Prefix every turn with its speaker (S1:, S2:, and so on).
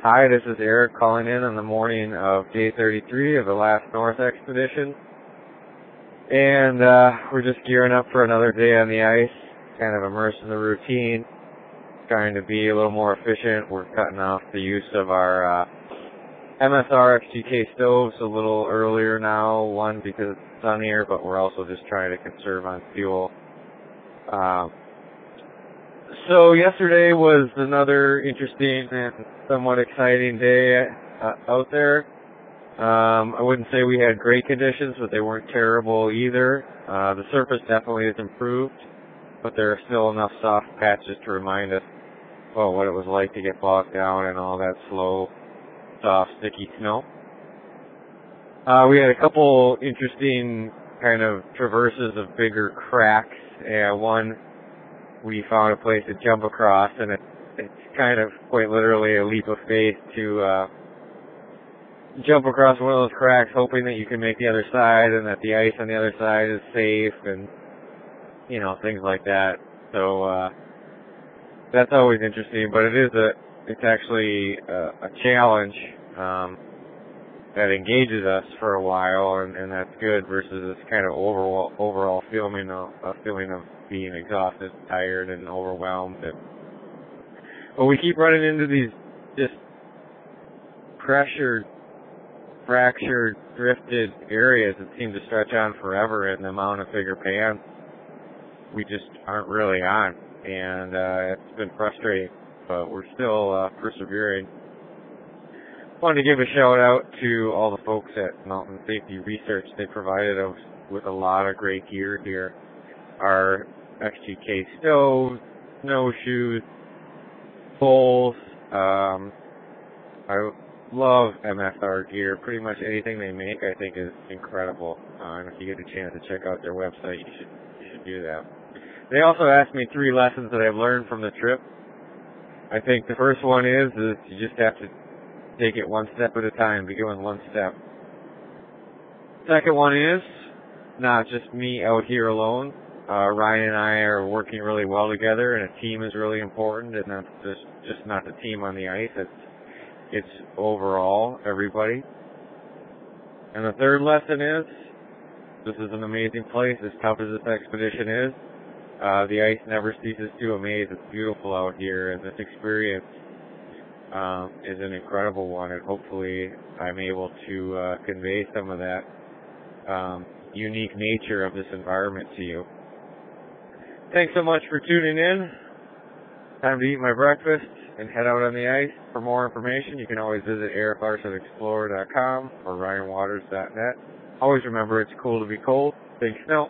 S1: Hi, this is Eric calling in on the morning of day 33 of the last North expedition. And uh, we're just gearing up for another day on the ice, kind of immersed in the routine, trying to be a little more efficient. We're cutting off the use of our uh, MSR XGK stoves a little earlier now, one because it's sunnier, but we're also just trying to conserve on fuel. Um, so yesterday was another interesting and somewhat exciting day uh, out there. Um, I wouldn't say we had great conditions, but they weren't terrible either. Uh, the surface definitely has improved, but there are still enough soft patches to remind us, well, what it was like to get bogged down and all that slow, soft, sticky snow. Uh, we had a couple interesting kind of traverses of bigger cracks. and one we found a place to jump across, and it, it's kind of quite literally a leap of faith to uh, jump across one of those cracks, hoping that you can make the other side, and that the ice on the other side is safe, and you know things like that. So uh, that's always interesting, but it is a it's actually a, a challenge um, that engages us for a while, and, and that's good versus this kind of overall overall feeling of a feeling of being exhausted, tired, and overwhelmed. And, but we keep running into these just pressured, fractured, drifted areas that seem to stretch on forever in the amount of bigger pans we just aren't really on. And uh, it's been frustrating, but we're still uh, persevering. Wanted to give a shout out to all the folks at Mountain Safety Research. They provided us with a lot of great gear here. Our XGK stoves, snowshoes, poles. Um, I love MSR gear. Pretty much anything they make, I think, is incredible. Uh, and if you get a chance to check out their website, you should you should do that. They also asked me three lessons that I've learned from the trip. I think the first one is is you just have to take it one step at a time. Begin one step. Second one is not just me out here alone uh, Ryan and I are working really well together, and a team is really important, and that's just just not the team on the ice. It's it's overall everybody. And the third lesson is this is an amazing place. As tough as this expedition is, uh, the ice never ceases to amaze. It's beautiful out here, and this experience um, is an incredible one. And hopefully, I'm able to uh, convey some of that um, unique nature of this environment to you. Thanks so much for tuning in. Time to eat my breakfast and head out on the ice. For more information, you can always visit ericlarsenexplorer.com or ryanwaters.net. Always remember it's cool to be cold. Big snow.